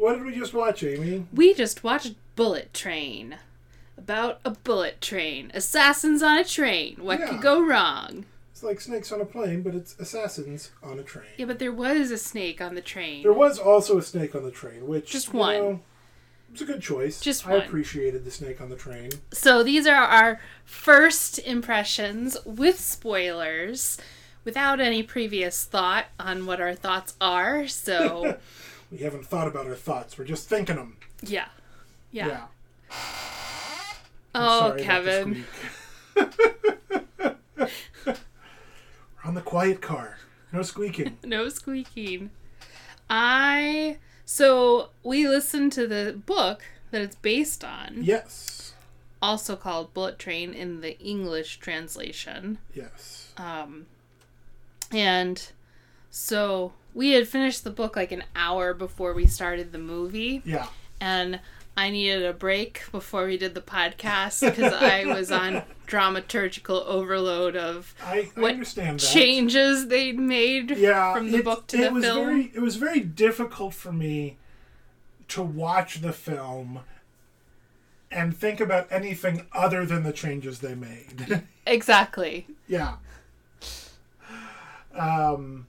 What did we just watch, Amy? We just watched Bullet Train. About a bullet train. Assassins on a train. What Yeah. could go wrong? It's like snakes on a plane, but it's assassins on a train. Yeah, but there was a snake on the train. There was also a snake on the train, which Just you one. know, it's a good choice. Just I appreciated the snake on the train. So these are our first impressions with spoilers, without any previous thought on what our thoughts are. So, We haven't thought about our thoughts. We're just thinking them. yeah. Yeah. Yeah. Oh, Sorry about the Kevin. We're on the quiet car. No squeaking. No squeaking. I. So we listened to the book that it's based on, yes. also called Bullet Train in the English translation. Yes. Um, and so we had finished the book like an hour before we started the movie, Yeah. and I needed a break before we did the podcast because I was on dramaturgical overload of I, I what understand that. changes they'd made yeah, from the it- book to it the was film. Very, it was very difficult for me to watch the film and think about anything other than the changes they made. Exactly. yeah. Um,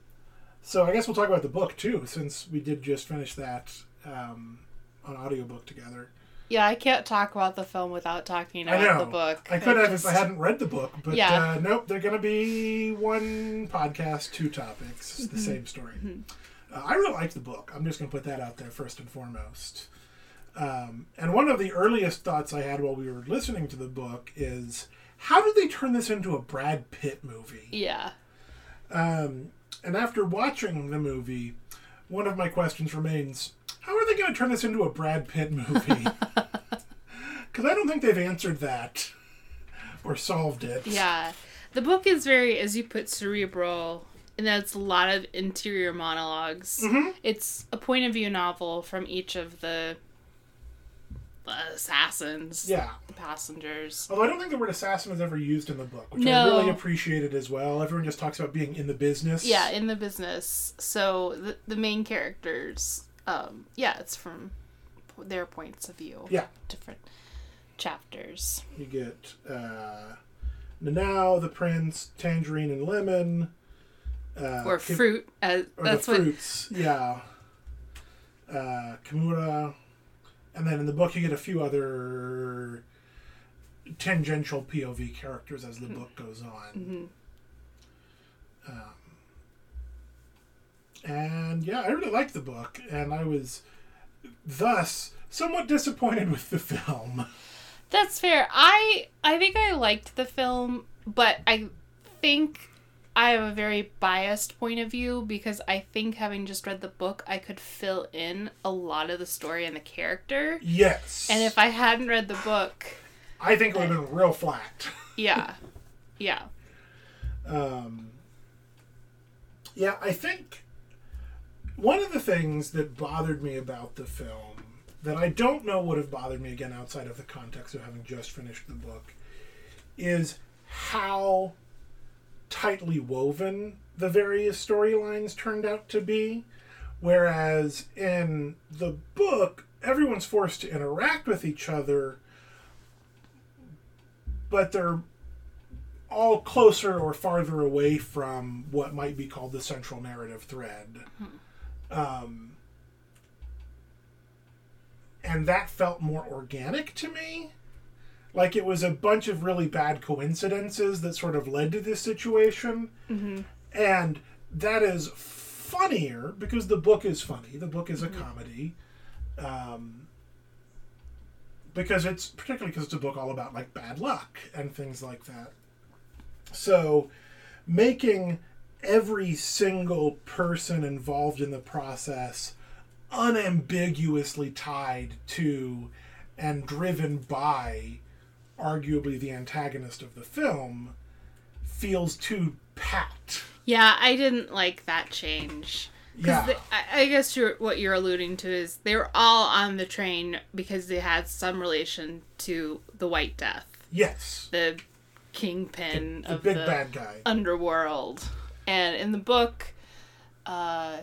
so I guess we'll talk about the book too, since we did just finish that um, on audiobook together. Yeah, I can't talk about the film without talking I about know. the book. I could It have if I hadn't read the book, but Yeah. uh, nope, they're going to be one podcast, two topics, the Mm-hmm. same story. Uh, I really liked the book. I'm just going to put that out there first and foremost. Um, and one of the earliest thoughts I had while we were listening to the book is how did they turn this into a Brad Pitt movie? Yeah. Um, and after watching the movie, one of my questions remains how are they going to turn this into a Brad Pitt movie? Because I don't think they've answered that or solved it. Yeah. The book is very, as you put, cerebral, and that's a lot of interior monologs Mm-hmm. It's a point of view novel from each of the assassins, Yeah. the passengers. Although I don't think the word assassin is ever used in the book, which I No. really appreciated as well. Everyone just talks about being in the business. Yeah, in the business. So the, the main characters, um, yeah, it's from their points of view. Yeah. Different chapters. You get uh, Nanao, the prince, tangerine and lemon. Uh, Or fruit. As, Or that's the what. fruits, yeah. Uh, Kimura. And then in the book, you get a few other tangential POV characters as the book goes on. Mhm. Um, and yeah, I really liked the book, and I was thus somewhat disappointed with the film. That's fair. I I think I liked the film, but I think I have a very biased point of view because I think having just read the book, I could fill in a lot of the story and the character. Yes. And if I hadn't read the book, I think it would have been real flat. yeah. Yeah. Um, yeah, I think one of the things that bothered me about the film that I don't know would have bothered me again outside of the context of having just finished the book is how tightly woven the various storylines turned out to be. Whereas in the book, everyone's forced to interact with each other, but they're all closer or farther away from what might be called the central narrative thread. Um, and that felt more organic to me. Like it was a bunch of really bad coincidences that sort of led to this situation. And that is funnier because the book is funny. The book is a comedy. Um, because it's particularly because it's a book all about like bad luck and things like that. So, making every single person involved in the process unambiguously tied to and driven by arguably the antagonist of the film feels too pat. Yeah, I didn't like that change. Yeah. the- I, I guess you're, what you're alluding to is they were all on the train because they had some relation to the White Death, yes. the kingpin The of big the bad guy. underworld. And in the book, uh,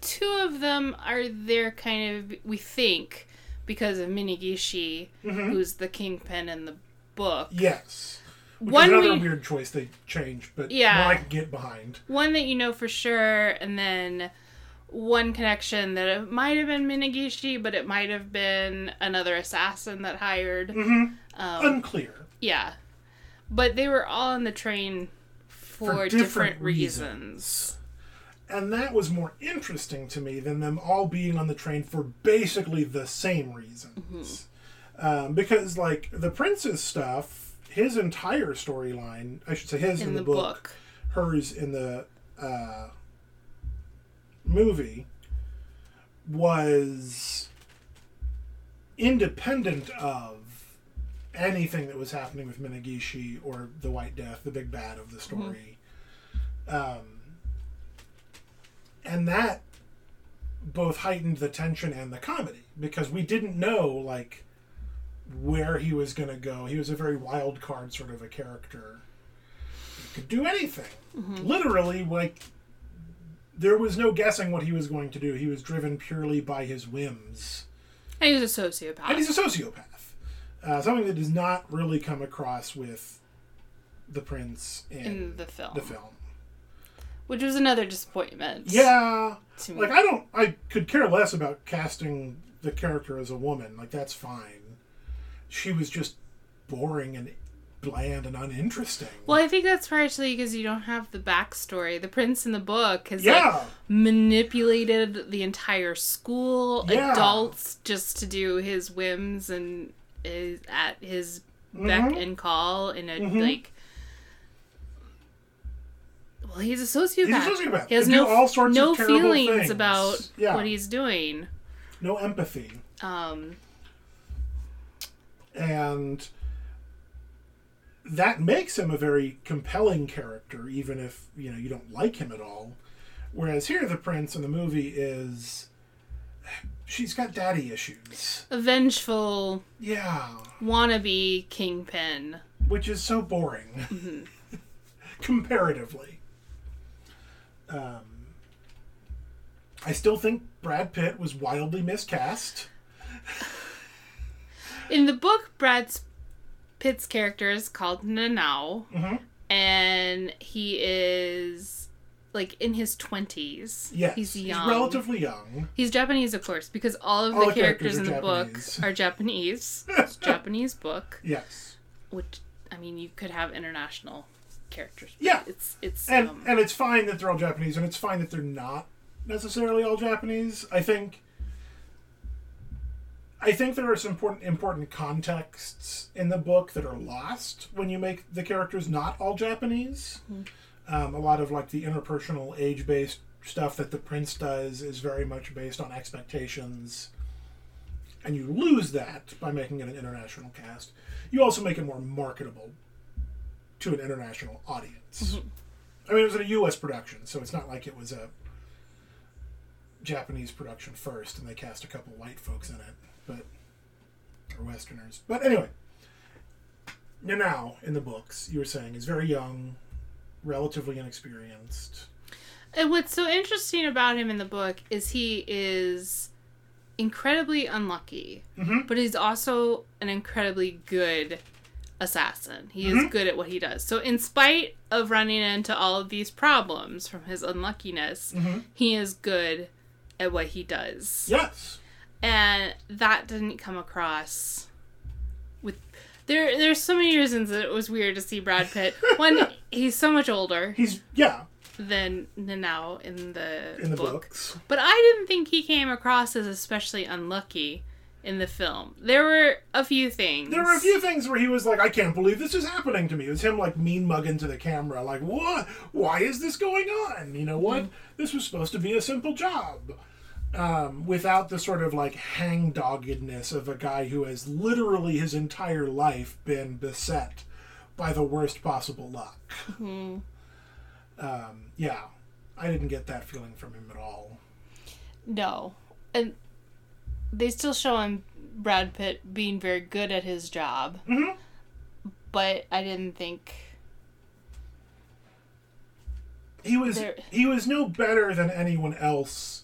two of them are there kind of we think because of Minegishi, who's the kingpin in the book. Yes. Which One is another we- weird choice they changed, but Yeah. I can get behind. One that you know for sure, and then one connection that it might have been Minegishi, but it might have been another assassin that hired. Mm-hmm. Um, Unclear. yeah, but they were all on the train for, For different, different reasons. And that was more interesting to me than them all being on the train for basically the same reasons. Mm-hmm. Um, because, like, the prince's stuff, his entire storyline, I should say his in, In the, the book, book. hers in the uh, movie, was independent of anything that was happening with Minegishi or the White Death, the big bad of the story. Um, and that both heightened the tension and the comedy because we didn't know like where he was going to go. He was a very wild card sort of a character. He could do anything. Literally, like there was no guessing what he was going to do. He was driven purely by his whims. And he was a sociopath. And he's a sociopath. Uh, something that does not really come across with the prince in, in the film, the film. Which was another disappointment. Yeah, like I don't, I could care less about casting the character as a woman. Like that's fine. She was just boring and bland and uninteresting. Well, I think that's partially because you don't have the backstory. The prince in the book has yeah, like manipulated the entire school, Yeah. adults, just to do his whims and is at his beck Mhm. and call in a Mhm. like. Well, he's a sociopath. he's a sociopath. He has no all sorts no of terrible feelings things. about yeah, what he's doing. no empathy. Um, and that makes him a very compelling character even if you know you don't like him at all whereas here the prince in the movie is she's got daddy issues a vengeful yeah wannabe kingpin. which is so boring comparatively um, i still think brad pitt was wildly miscast In the book, Brad Pitt's character is called Nanao, Mhm. and he is like in his twenties. yes he's young. he's relatively young He's Japanese, of course, because all of All the the characters characters, in the Japanese. book are Japanese. it's a Japanese book, yes which I mean, you could have international characters. but Yeah. it's it's and um, and it's fine that they're all Japanese, and it's fine that they're not necessarily all Japanese. I think. I think there are some important important contexts in the book that are lost when you make the characters not all Japanese. Um, a lot of like the interpersonal age based stuff that the prince does is very much based on expectations, and you lose that by making it an international cast. You also make it more marketable to an international audience. I mean, it was a U.S. production, so it's not like it was a Japanese production first, and they cast a couple white folks in it, but or Westerners. But anyway, Nanao in the books, you were saying is very young, relatively inexperienced. And what's so interesting about him in the book is he is incredibly unlucky, Mhm. but he's also an incredibly good assassin. He Mm-hmm. is good at what he does. So, in spite of running into all of these problems from his unluckiness, Mhm. he is good at what he does. Yes, And that didn't come across with. There, there's so many reasons that it was weird to see Brad Pitt. One, he's so much older he's yeah than Nanao in the in the book. books. But I didn't think he came across as especially unlucky in the film. There were a few things. There were a few things where he was like, "I can't believe this is happening to me." It was him like mean mugging to the camera, like, "What? Why is this going on? You know what? This was supposed to be a simple job." Um, without the sort of like hangdoggedness of a guy who has literally his entire life been beset by the worst possible luck. Um, yeah, I didn't get that feeling from him at all. No. And they still show him Brad Pitt being very good at his job. Mhm. But I didn't think He was There- he was no better than anyone else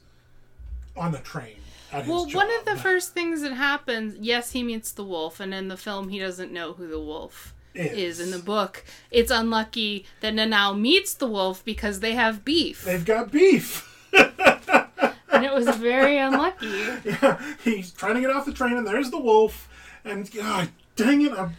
on the train. Well, job. one of the first things that happens, yes, he meets the wolf, and in the film, he doesn't know who the wolf is. In the book, it's unlucky that Nanao meets the wolf because they have beef, they've got beef. and it was very unlucky. yeah, he's trying to get off the train, and there's the wolf, and God, dang it, I'm,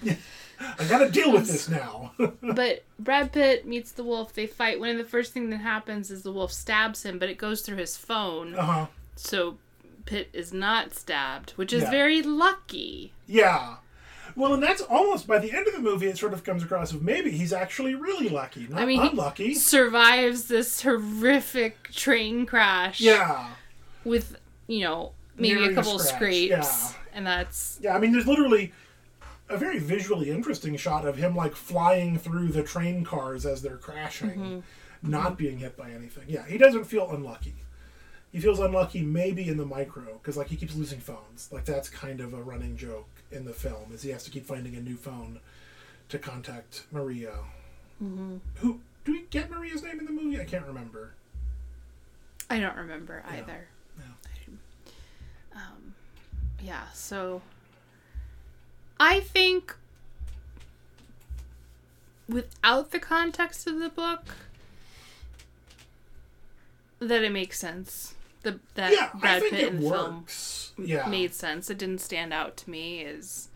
I got to deal with this now. But Brad Pitt meets the wolf. They fight. One of the first thing that happens is the wolf stabs him, but it goes through his phone, uh huh. so Pitt is not stabbed, which is Yeah. very lucky. Yeah. Well, and that's almost by the end of the movie. It sort of comes across of maybe he's actually really lucky, not I mean, he- unlucky. Survives this horrific train crash. Yeah, with you know maybe a a couple of scrapes yeah. and that's yeah. I mean, there's literally a very visually interesting shot of him like flying through the train cars as they're crashing, Mm-hmm. not being hit by anything. Yeah, he doesn't feel unlucky. He feels unlucky maybe in the micro because like he keeps losing phones. Like that's kind of a running joke in the film is he has to keep finding a new phone to contact Maria. Mm-hmm. Who do we get Maria's name in the movie? I can't remember. i don't remember either Yeah. um yeah so i think without the context of the book that it makes sense. The that yeah, I brad think pitt it in the film. Yeah, made sense. It didn't stand out to me as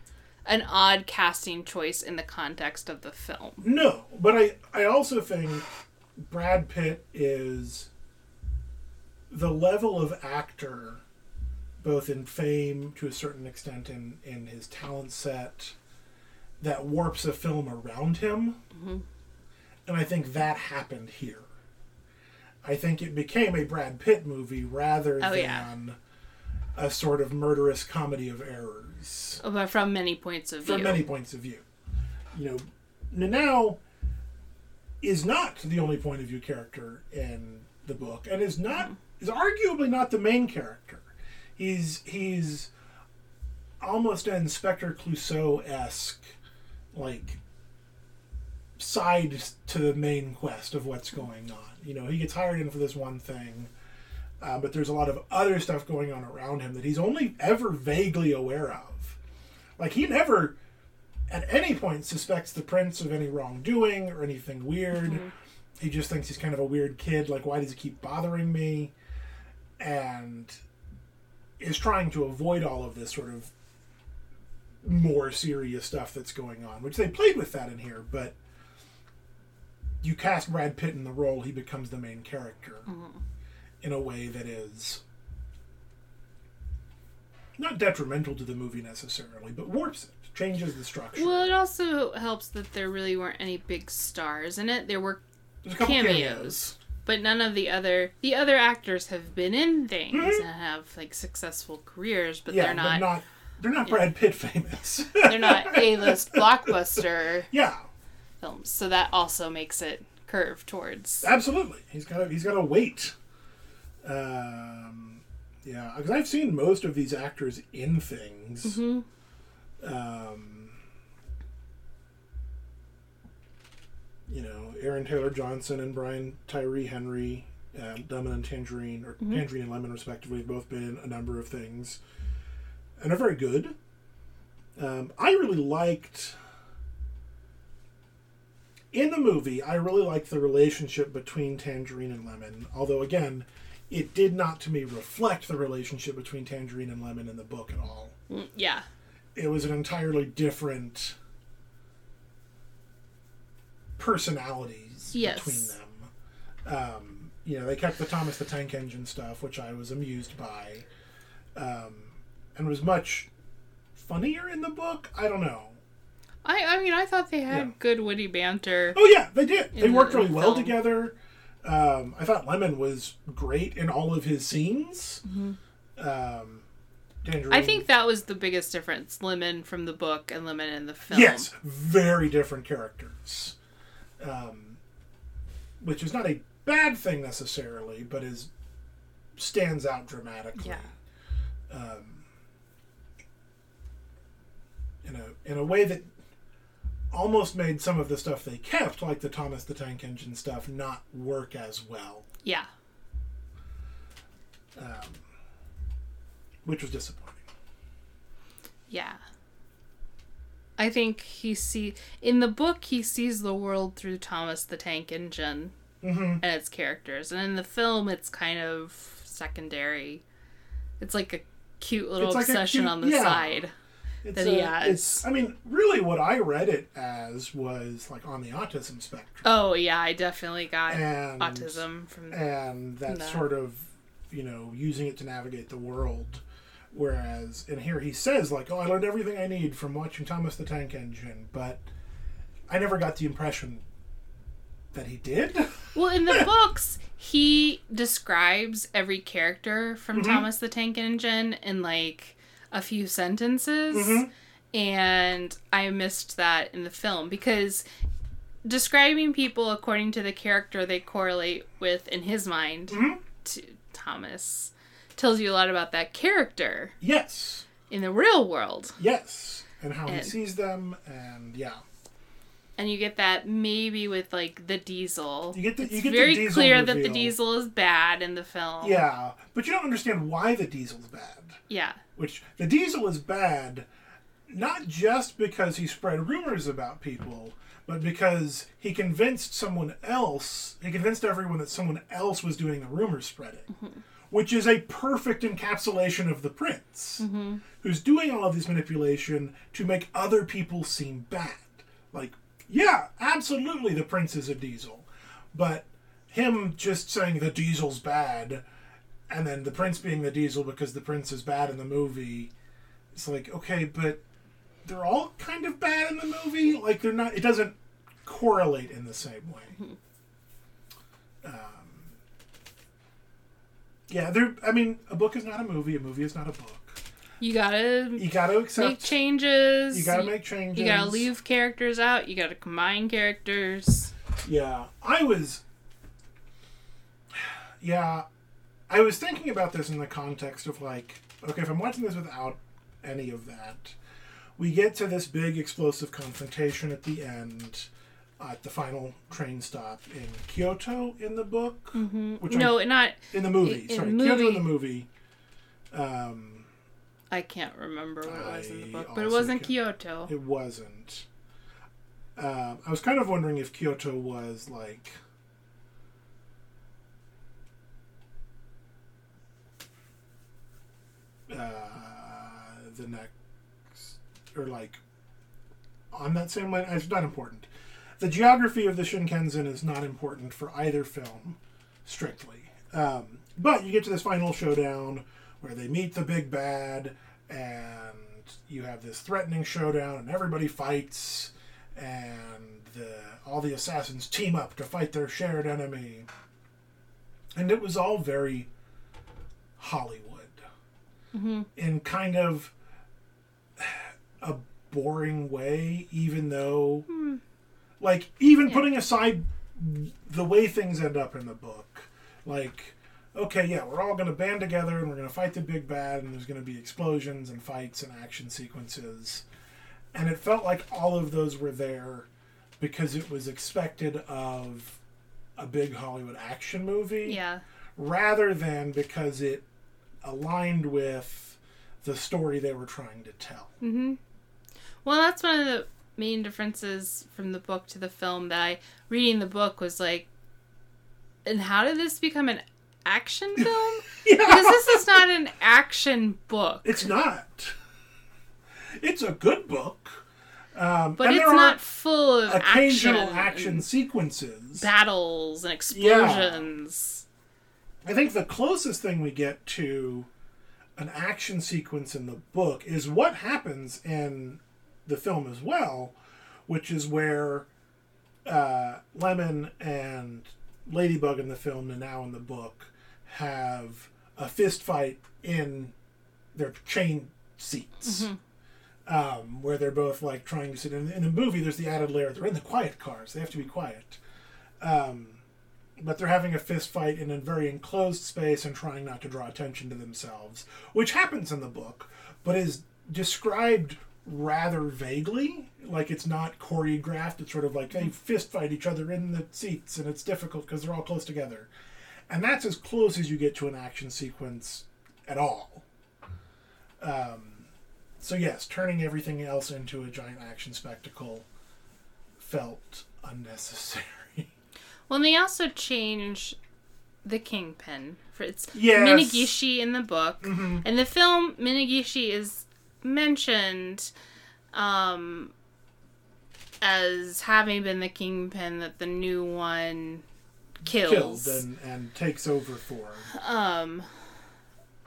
an odd casting choice in the context of the film. No, but I I also think Brad Pitt is the level of actor, both in fame to a certain extent in in his talent set, that warps a film around him, mm-hmm. and I think that happened here. I think it became a Brad Pitt movie rather Oh, than yeah. a sort of murderous comedy of errors oh, but from many points of view from many points of view. You know, Nanao is not the only point of view character in the book, and is not mm-hmm. is arguably not the main character. He's he's almost an Inspector Clouseau esque, like side to the main quest of what's going on. You know, he gets hired in for this one thing. Uh, but there's a lot of other stuff going on around him that he's only ever vaguely aware of. Like he never, at any point, suspects the prince of any wrongdoing or anything weird. He just thinks he's kind of a weird kid. Like, why does he keep bothering me? And is trying to avoid all of this sort of more serious stuff that's going on, which they played with that in here, but you cast Brad Pitt in the role, he becomes the main character mm-hmm. in a way that is not detrimental to the movie necessarily, but warps it, changes the structure. Well, it also helps that there really weren't any big stars in it. There were, a couple cameos. cameos. But none of the other the other actors have been in things Mhm. and have like successful careers, but Yeah, they're not, not they're not Brad Pitt famous. they're not A list blockbuster yeah, films. So that also makes it curve towards absolutely. He's got to he's got a weight. Um, yeah, because I've seen most of these actors in things. Mhm. Um, you know, Aaron Taylor Johnson and Brian Tyree Henry, um, Lemon and Tangerine, or Tangerine and Lemon, respectively, have both been a number of things, and are very good. Um, I really liked in the movie. I really liked the relationship between Tangerine and Lemon, although again, it did not to me reflect the relationship between Tangerine and Lemon in the book at all Mm, yeah. it was an entirely different personalities Yes. between them. Um, you know, they kept the Thomas the Tank Engine stuff, which I was amused by, um, and was much funnier in the book. I don't know. I I mean I thought they had Yeah. good witty banter. Oh yeah, they did. They In the- worked really the well together. Um, I thought Lemon was great in all of his scenes. Um, Mm-hmm. I think that was the biggest difference, Lemon from the book and Lemon in the film. Yes, very different characters. Um, which is not a bad thing necessarily, but is stands out dramatically. Yeah. Um, in a in a way that almost made some of the stuff they kept, like the Thomas the Tank Engine stuff, not work as well. Yeah. Um, which was disappointing. Yeah. I think he see in the book he sees the world through Thomas the Tank Engine Mm-hmm. and its characters, and in the film it's kind of secondary. It's like a cute little like obsession cute- on the yeah. side. It's That he has. It's, I mean, really, what I read it as was like on the autism spectrum, Oh yeah, I definitely got and autism from and that No. sort of, you know, using it to navigate the world. Whereas in here he says like, "Oh, I learned everything I need from watching Thomas the Tank Engine," but I never got the impression that he did. Well, in the books, he describes every character from Mhm. Thomas the Tank Engine in like a few sentences. Mhm. And I missed that in the film because describing people according to the character they correlate with in his mind Mhm. to Thomas tells you a lot about that character yes, in the real world. yes, and how he sees them, and yeah, And you get that maybe with like the diesel. You get the- it's you get the very diesel clear that the diesel is bad in the film. yeah, but you don't understand why the diesel's bad. Yeah. which the diesel is bad not just because he spread rumors about people but because he convinced someone else he convinced everyone that someone else was doing the rumor spreading mm-hmm. Which is a perfect encapsulation of the prince who's doing all of this manipulation to make other people seem bad. Like yeah absolutely the prince is a diesel. But him just saying the diesel's bad and then the prince being the diesel because the prince is bad in the movie it's like okay but they're all kind of bad in the movie? Like they're not it doesn't correlate in the same way. Um, yeah there i mean a book is not a movie a movie is not a book You gotta you gotta accept make changes. you gotta make changes You gotta leave characters out. You gotta combine characters. Yeah, I was. Yeah, I was thinking about this in the context of like, okay, if I'm watching this without any of that, we get to this big explosive confrontation at the end, at the final train stop in Kyoto in the book, mm-hmm. which No, not. In the movie. in sorry, the Kyoto in the movie. Um, I can't remember what it was in the book, but it wasn't Kyoto. It wasn't. Um, I was kind of wondering if Kyoto was like. Uh, the next, or like, on that same line, it's not important. The geography of the Shinkansen is not important for either film, strictly. Um, but you get to this final showdown where they meet the big bad, and you have this threatening showdown, and everybody fights, and the, all the assassins team up to fight their shared enemy. And it was all very Hollywood. In kind of a boring way, even though, like, even putting aside the way things end up in the book, like, okay, yeah, we're all going to band together and we're going to fight the big bad, and there's going to be explosions and fights and action sequences. And it felt like all of those were there because it was expected of a big Hollywood action movie Yeah. rather than because it aligned with the story they were trying to tell. Mm-hmm. Well, that's one of the main differences from the book to the film that I reading the book was like, and how did this become an action film? Because this is not an action book, It's not. It's a good book. Um, but it's not full of occasional action, action, sequences. battles and explosions. I think the closest thing we get to an action sequence in the book is what happens in the film as well, which is where uh, Lemon and Ladybug in the film and Nanao in the book have a fist fight in their chain seats. Um, where they're both like trying to sit in, in the movie. There's the added layer. They're in the quiet cars. They have to be quiet. Um, but they're having a fist fight in a very enclosed space and trying not to draw attention to themselves, which happens in the book, but is described rather vaguely. Like it's not choreographed. It's sort of like they fist fight each other in the seats, and it's difficult because they're all close together. And that's as close as you get to an action sequence at all. Um, so yes, turning everything else into a giant action spectacle felt unnecessary. Well, and they also change the kingpin for it's Yes. Minegishi in the book. Mhm. In the film, Minegishi is mentioned um, as having been the kingpin that the new one kills. Killed and, and takes over for. Um,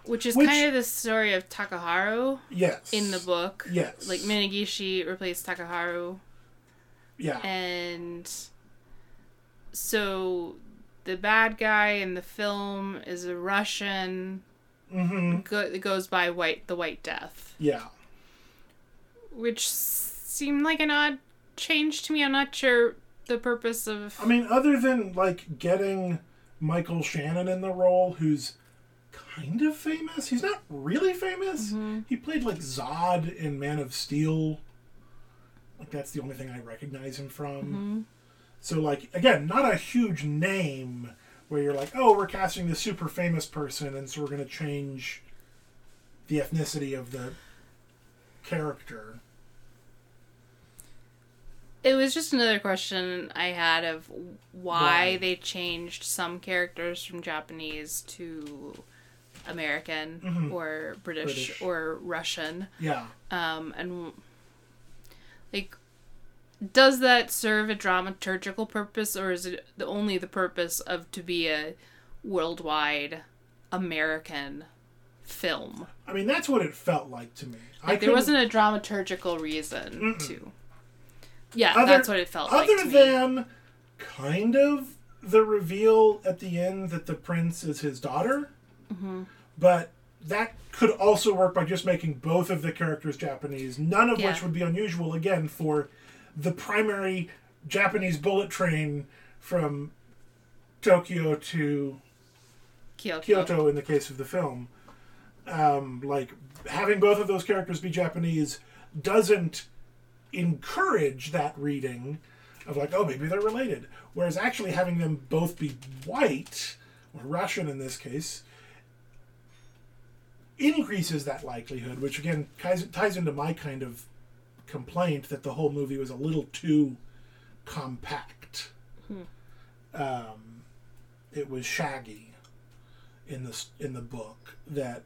which is Which- kind of the story of Takaharu Yes. in the book. Yes. Like Minegishi replaced Takaharu, Yeah. and so the bad guy in the film is a Russian. Hmm Go, goes by White the White Death, Yeah. which seemed like an odd change to me. I'm not sure the purpose of. I mean, other than like getting Michael Shannon in the role, who's kind of famous. He's not really famous. Mm-hmm. He played like Zod in Man of Steel. Like that's the only thing I recognize him from. Mm-hmm. So like again, not a huge name where you're like, oh, we're casting this super famous person, and so we're going to change the ethnicity of the character. It was just another question I had of why, Why? they changed some characters from Japanese to American Mhm. or British, British. or Russian. Yeah. Um, and like, does that serve a dramaturgical purpose, or is it the, only the purpose of to be a worldwide American film? I mean, that's what it felt like to me. I Like there wasn't a dramaturgical reason Mm-mm. to. Yeah, Other- that's what it felt like. other to me. than kind of the reveal at the end that the prince is his daughter Mm-hmm. but that could also work by just making both of the characters japanese none of Yeah. which would be unusual again for the primary japanese bullet train from tokyo to Kyoto. Kyoto in the case of the film. Um, like having both of those characters be Japanese doesn't encourage that reading of like, oh, maybe they're related. Whereas actually having them both be white or Russian in this case increases that likelihood, which again ties, ties into my kind of complaint that the whole movie was a little too compact. Um, it was shaggy in the in the book that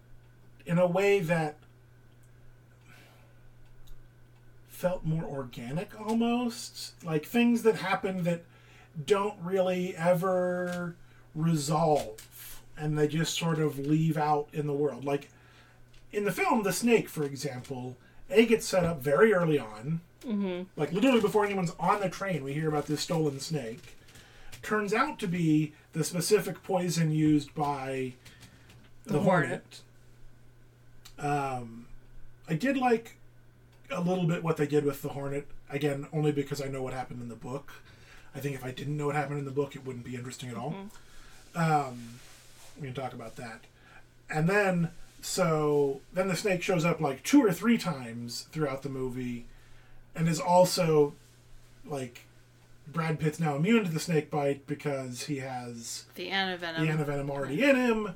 in a way that felt more organic almost. Like things that happen that don't really ever resolve and they just sort of leave out in the world. Like in the film the snake for example a gets set up very early on Mm-hmm. like literally before anyone's on the train we hear about this stolen snake turns out to be the specific poison used by the, The hornet. Um, I did like a little bit what they did with the hornet. Again, only because I know what happened in the book. I think if I didn't know what happened in the book, it wouldn't be interesting at all. Um, we can talk about that. And then, so then the snake shows up like two or three times throughout the movie, and is also like Brad Pitt's now immune to the snake bite because he has The antivenom. the antivenom already in him,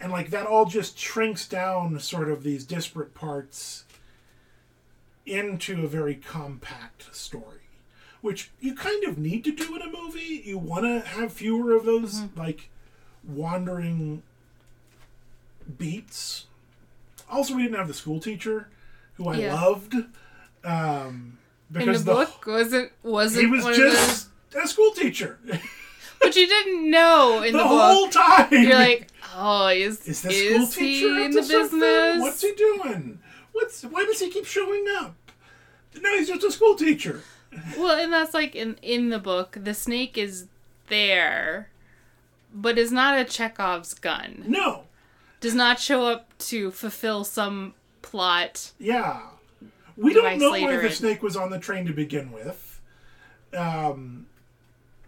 and like that all just shrinks down sort of these disparate parts into a very compact story, which you kind of need to do in a movie. You want to have fewer of those mm-hmm. like wandering beats. Also, we didn't have the school teacher, who I Yeah. loved, um, in the because book wasn't wasn't he was just a school teacher but you didn't know in the, the, whole book. time. You're like, oh, is Is the is school teacher he in the something? business? What's he doing? What's why does he keep showing up? No, he's just a school teacher. Well, and that's like in in the book, the snake is there, but is not a Chekhov's gun. No, Does not show up to fulfill some plot. yeah, we don't know why the in- snake was on the train to begin with. Um,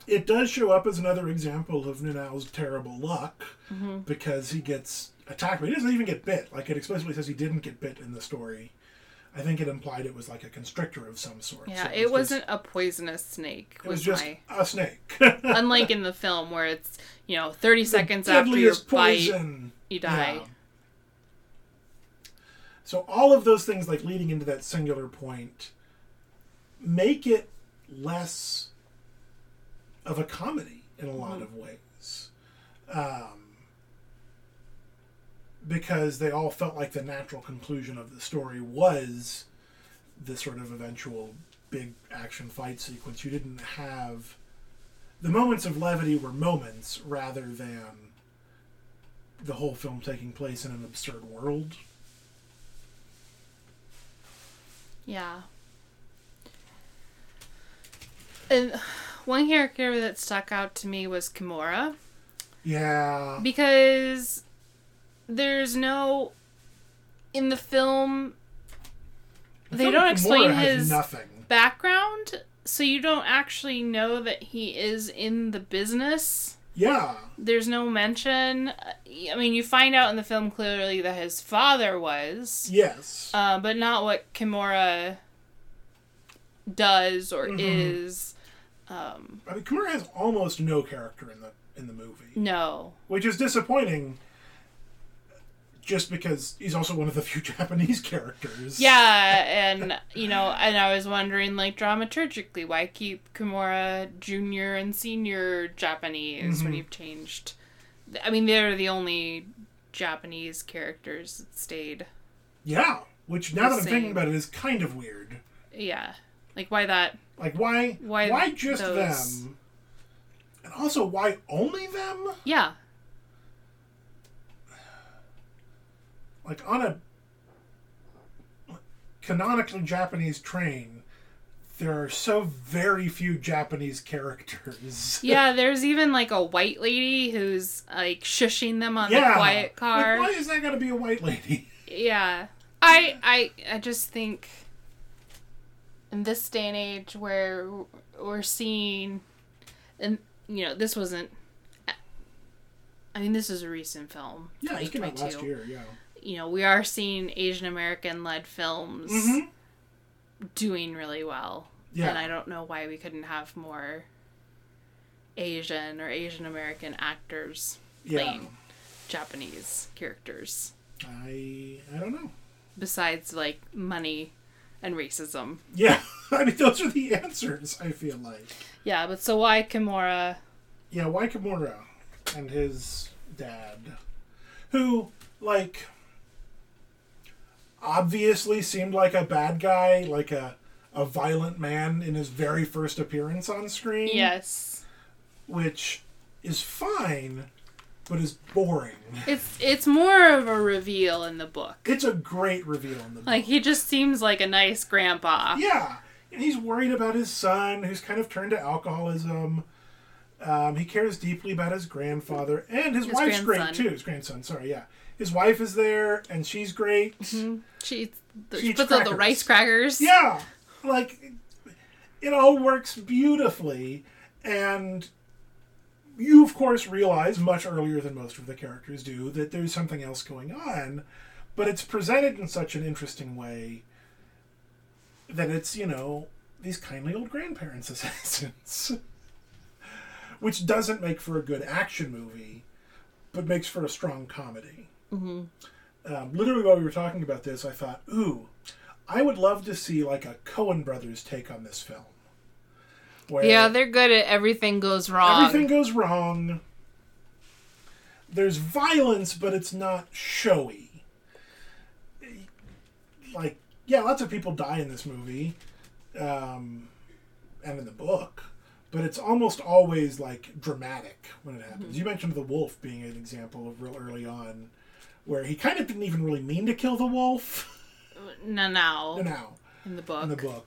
it does show up as another example of Nanao's terrible luck Mm-hmm. because he gets attacked, but he doesn't even get bit. Like it explicitly says, he didn't get bit in the story. I think it implied it was like a constrictor of some sort. Yeah, So it was wasn't a poisonous snake. It was just a snake. unlike in the film where it's you know thirty seconds after your deadliest bite poison. You die. Yeah. So all of those things, like leading into that singular point, make it less of a comedy in a lot of ways. Um, because they all felt like the natural conclusion of the story was the sort of eventual big action fight sequence. You didn't have the moments of levity were moments rather than the whole film taking place in an absurd world. Yeah. And one character that stuck out to me was Kimura Yeah. because there's no in the film they don't explain his nothing. background so you don't actually know that he is in the business Yeah. there's no mention i mean you find out in the film clearly that his father was Yes. uh, but not what kimura does or Mhm. is um, I mean, Kimura has almost no character in the in the movie, no which is disappointing. Just because he's also one of the few Japanese characters. yeah and you know and i was wondering like dramaturgically why keep kimura junior and senior japanese when Mhm. you've changed i mean they're the only japanese characters that stayed Yeah. Which now that I'm thinking about it is kind of weird. yeah like why that Like why? Why Why, just those? them? And also, why only them? yeah Like on a canonically Japanese train, there are so very few Japanese characters. Yeah, there's even like a white lady who's like shushing them on Yeah. the quiet car. Like, why is that gonna be a white lady? Yeah. I I I just think in this day and age where we're seeing and you know, this wasn't I mean, this is a recent film. Yeah, it came out last year. Yeah. You know, we are seeing Asian American led films Mhm. doing really well. Yeah. And I don't know why we couldn't have more Asian or Asian American actors Yeah. playing Japanese characters I I don't know. besides like money and racism. Yeah, I mean those are the answers. I feel like. Yeah, but so why Kimura? Yeah, why Kimura and his dad, who like obviously seemed like a bad guy, like a a violent man in his very first appearance on screen. Yes. which is fine, but is boring. It's it's more of a reveal in the book. It's a great reveal in the book. Like he just seems like a nice grandpa. Yeah, and he's worried about his son, who's kind of turned to alcoholism. Um, he cares deeply about his grandfather and his, His wife's great grandson. too. His grandson, sorry, yeah. His wife is there, and she's great. Mm-hmm. She, the, She she eats puts out the rice crackers. Yeah, like it all works beautifully, and you of course realize much earlier than most of the characters do that there's something else going on, but it's presented in such an interesting way that it's you know these kindly old grandparents assassins, which doesn't make for a good action movie, but makes for a strong comedy. Hmm Um, literally, while we were talking about this, I thought, ooh, I would love to see like a Coen Brothers take on this film. Where Yeah, they're good at everything goes wrong. everything goes wrong. There's violence, but it's not showy. Like, yeah, lots of people die in this movie, um, and in the book, but it's almost always like dramatic when it happens. You mentioned the wolf being an example of real early on, where he kind of didn't even really mean to kill the wolf. No, no, no. in the book. in the book,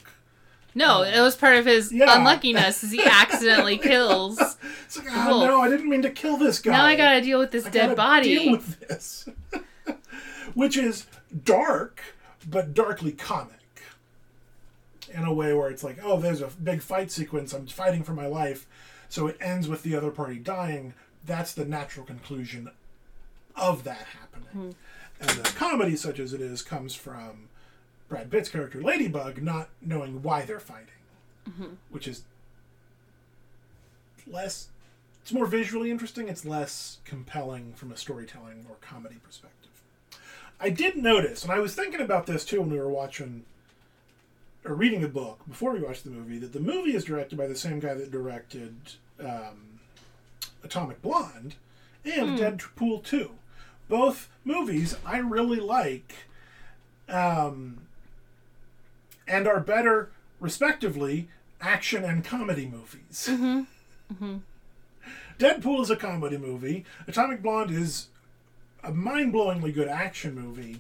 No, um, it was part of his Yeah. unluckiness. Is he accidentally kills. it's like, oh no, I didn't mean to kill this guy. Now I gotta deal with this I dead body. Deal with this, which is dark, but darkly comic. In a way where it's like, oh, there's a big fight sequence. I'm fighting for my life, so it ends with the other party dying. That's the natural conclusion of that happening. Hmm. And the comedy, such as it is, comes from Brad Pitt's character Ladybug not knowing why they're fighting, mm-hmm. which is less it's more visually interesting. It's less compelling from a storytelling or comedy perspective. I did notice, and I was thinking about this too when we were watching or reading the book before we watched the movie, that the movie is directed by the same guy that directed um, Atomic Blonde and hmm. Deadpool 2. Both movies I really like um, and are better, respectively, action and comedy movies. Deadpool is a comedy movie. Atomic Blonde is a mind blowingly good action movie.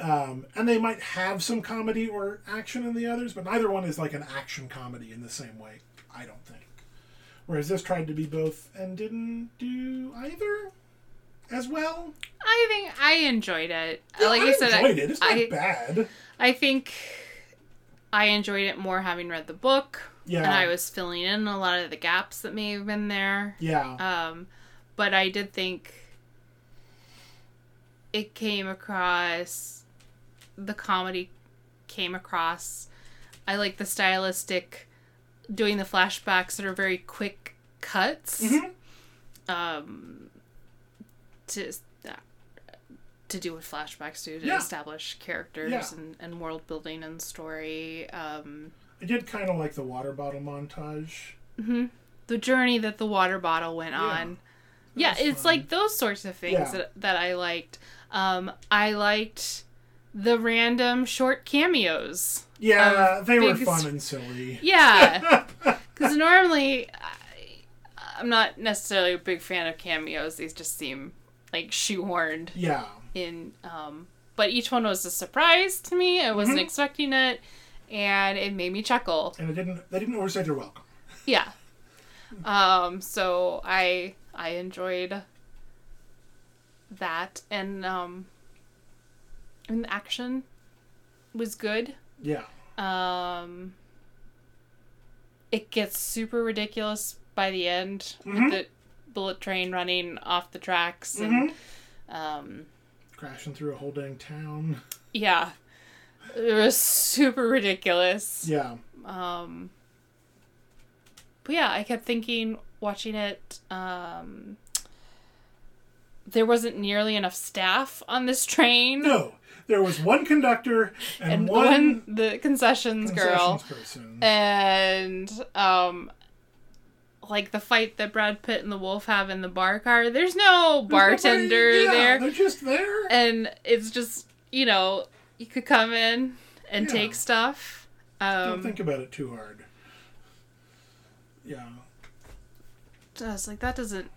Um, and they might have some comedy or action in the others, but neither one is like an action comedy in the same way, I don't think. Whereas this tried to be both and didn't do either as well. I think I enjoyed it. Yeah, like I, I said, enjoyed I, it. It's not I, bad. I think I enjoyed it more having read the book. Yeah. And I was filling in a lot of the gaps that may have been there. Yeah. Um, but I did think it came across the comedy came across. I like the stylistic doing the flashbacks that are very quick cuts. Mhm. Um, to to do what flashbacks do to Yeah. establish characters Yeah. and, and world building and story. Um, I did kind of like the water bottle montage. the journey that the water bottle went Yeah. on. Yeah, it's fun. like those sorts of things that, that I liked. Um, I liked the random short cameos. Yeah, they were fun and silly. Yeah, because normally I, I'm not necessarily a big fan of cameos. These just seem like shoehorned Yeah. in. Um, but each one was a surprise to me. I wasn't Mhm. expecting it, and it made me chuckle. And it didn't they didn't overstay their welcome. Yeah. Um, so I I enjoyed that and um and the action was good. Yeah. Um it gets super ridiculous by the end Mhm. with the bullet train running off the tracks and Mhm. um Crashing through a whole dang town. yeah. It was super ridiculous. Yeah. Um, but yeah, I kept thinking watching it. Um, there wasn't nearly enough staff on this train, No. There was one conductor and, and one, one the concessions, girl, person. and um, like the fight that Brad Pitt and the Wolf have in the bar car. There's no There's bartender nobody- yeah, there, They're just there. and it's just you know you could come in and Yeah. take stuff. Um, Don't think about it too hard. Yeah. just like that doesn't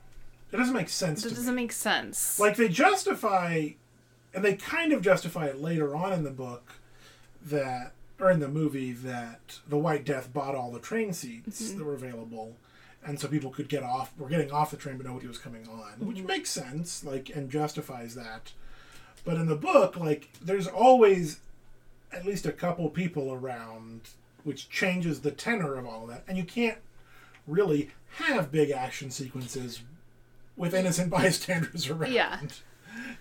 It doesn't make sense It doesn't make sense. Like they justify, and they kind of justify it later on in the book that, or in the movie that the White Death bought all the train seats that were available, and so people could get off. Were getting off the train, but nobody was coming on, which mm-hmm. makes sense. Like and justifies that. But in the book, like there's always at least a couple people around, which changes the tenor of all of that, and you can't really have big action sequences with innocent bystanders around. Yeah.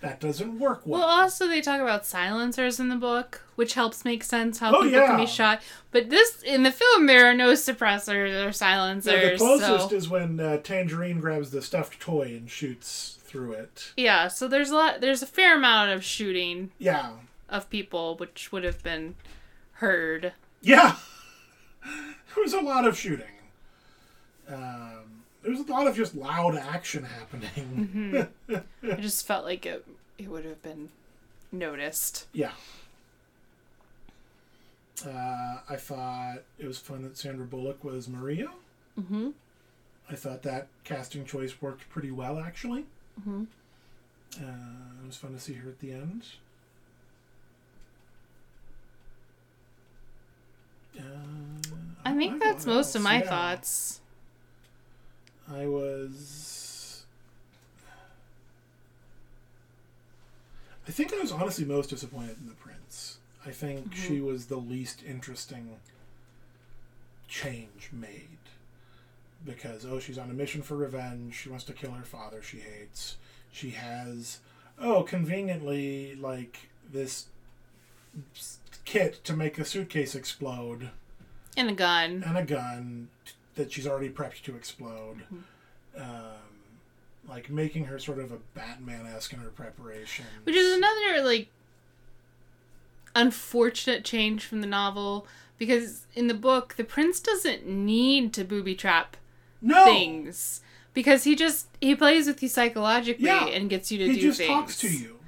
That doesn't work well. Well, also they talk about silencers in the book, which helps make sense how Oh, people can be shot. But this in the film, there are no suppressors or Yeah, silencers. the closest so is when uh, Tangerine grabs the stuffed toy and shoots through it. yeah, so there's a lot. There's a fair amount of shooting Yeah. of people, which would have been heard. Yeah. there was a lot of shooting. Um, there was a lot of just loud action happening. I just felt like it. It would have been noticed. Yeah. Uh, I thought it was fun that Sandra Bullock was Maria. Mm-hmm. I thought that casting choice worked pretty well, actually. Mhm. Uh, it was fun to see her at the end. Uh, I think that's most of my Yeah. thoughts. I was. I think I was honestly most disappointed in the prince. I think mm-hmm. she was the least interesting change made. Because, oh, she's on a mission for revenge. She wants to kill her father she hates. She has, oh, conveniently, like, this kit to make the suitcase explode And a gun. and a gun that she's already prepped to explode. Um, like making her sort of a Batman esque in her preparation. Which is another like unfortunate change from the novel because in the book the prince doesn't need to booby trap no things because he just he plays with you psychologically Yeah. and gets you to he do just things. talks to you.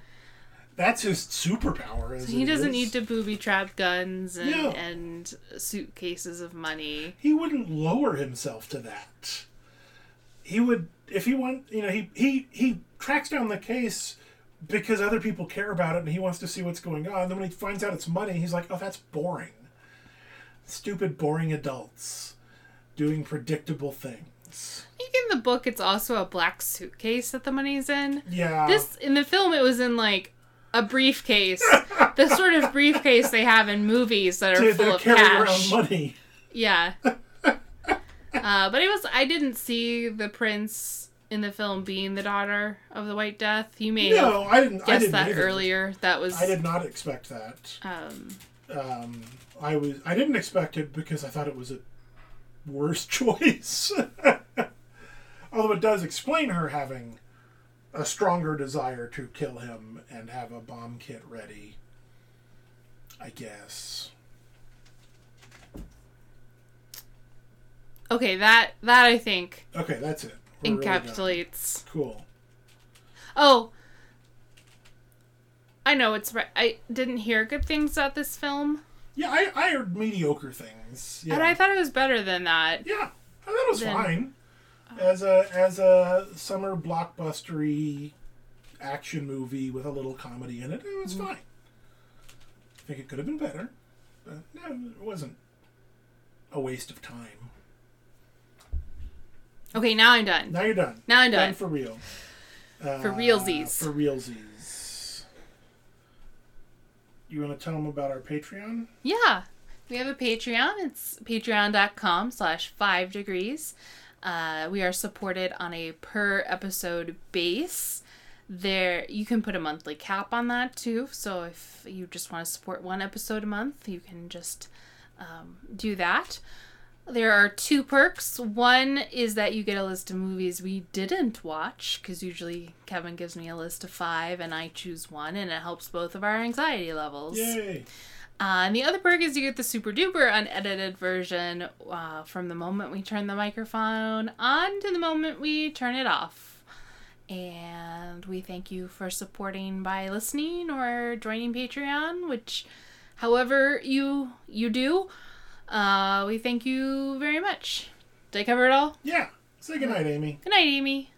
That's his superpower. As He doesn't is. need to booby trap guns and, Yeah. and suitcases of money. He wouldn't lower himself to that. He would if he want. You know, he he he tracks down the case because other people care about it and he wants to see what's going on. Then when he finds out it's money, he's like, "Oh, that's boring. Stupid, boring adults doing predictable things." I think in the book it's also a black suitcase that the money's in. Yeah. This in the film it was in like a briefcase, the sort of briefcase they have in movies that are to, full of cash. money. Yeah. uh, but it was I didn't see the prince in the film being the daughter of the White Death. You may No, I didn't. I didn't that either. earlier. That was I did not expect that. um Um, I was. I didn't expect it because I thought it was a worse choice. Although it does explain her having a stronger desire to kill him and have a bomb kit ready. I guess. okay. That that I think Okay, that's it. We're really encapsulates. Cool. Oh, I know it's right. I didn't hear good things about this film, Yeah, I, I heard mediocre things. Yeah. and I thought it was better than that. Yeah, I thought it was Then- fine. As a as a summer blockbustery action movie with a little comedy in it, it was fine. I think it could have been better, but no, it wasn't a waste of time. Okay, now I'm done. Now you're done. Now I'm Done done. for real. Uh, For realsies. For realsies. You want to tell them about our Patreon? Yeah. We have a Patreon. It's patreon.com slash five degrees. Uh, we are supported on a per episode base. There you can put a monthly cap on that too. So if you just want to support one episode a month, you can just um, do that. There are two perks. One is that you get a list of movies we didn't watch, because usually Kevin gives me a list of five and I choose one, and it helps both of our anxiety levels. Yay! Uh, and the other perk is you get the super duper unedited version uh, from the moment we turn the microphone on to the moment we turn it off. And we thank you for supporting by listening or joining Patreon, which, however you you do, uh, we thank you very much. Did I cover it all? Yeah. Say goodnight, Amy. Good night, Amy.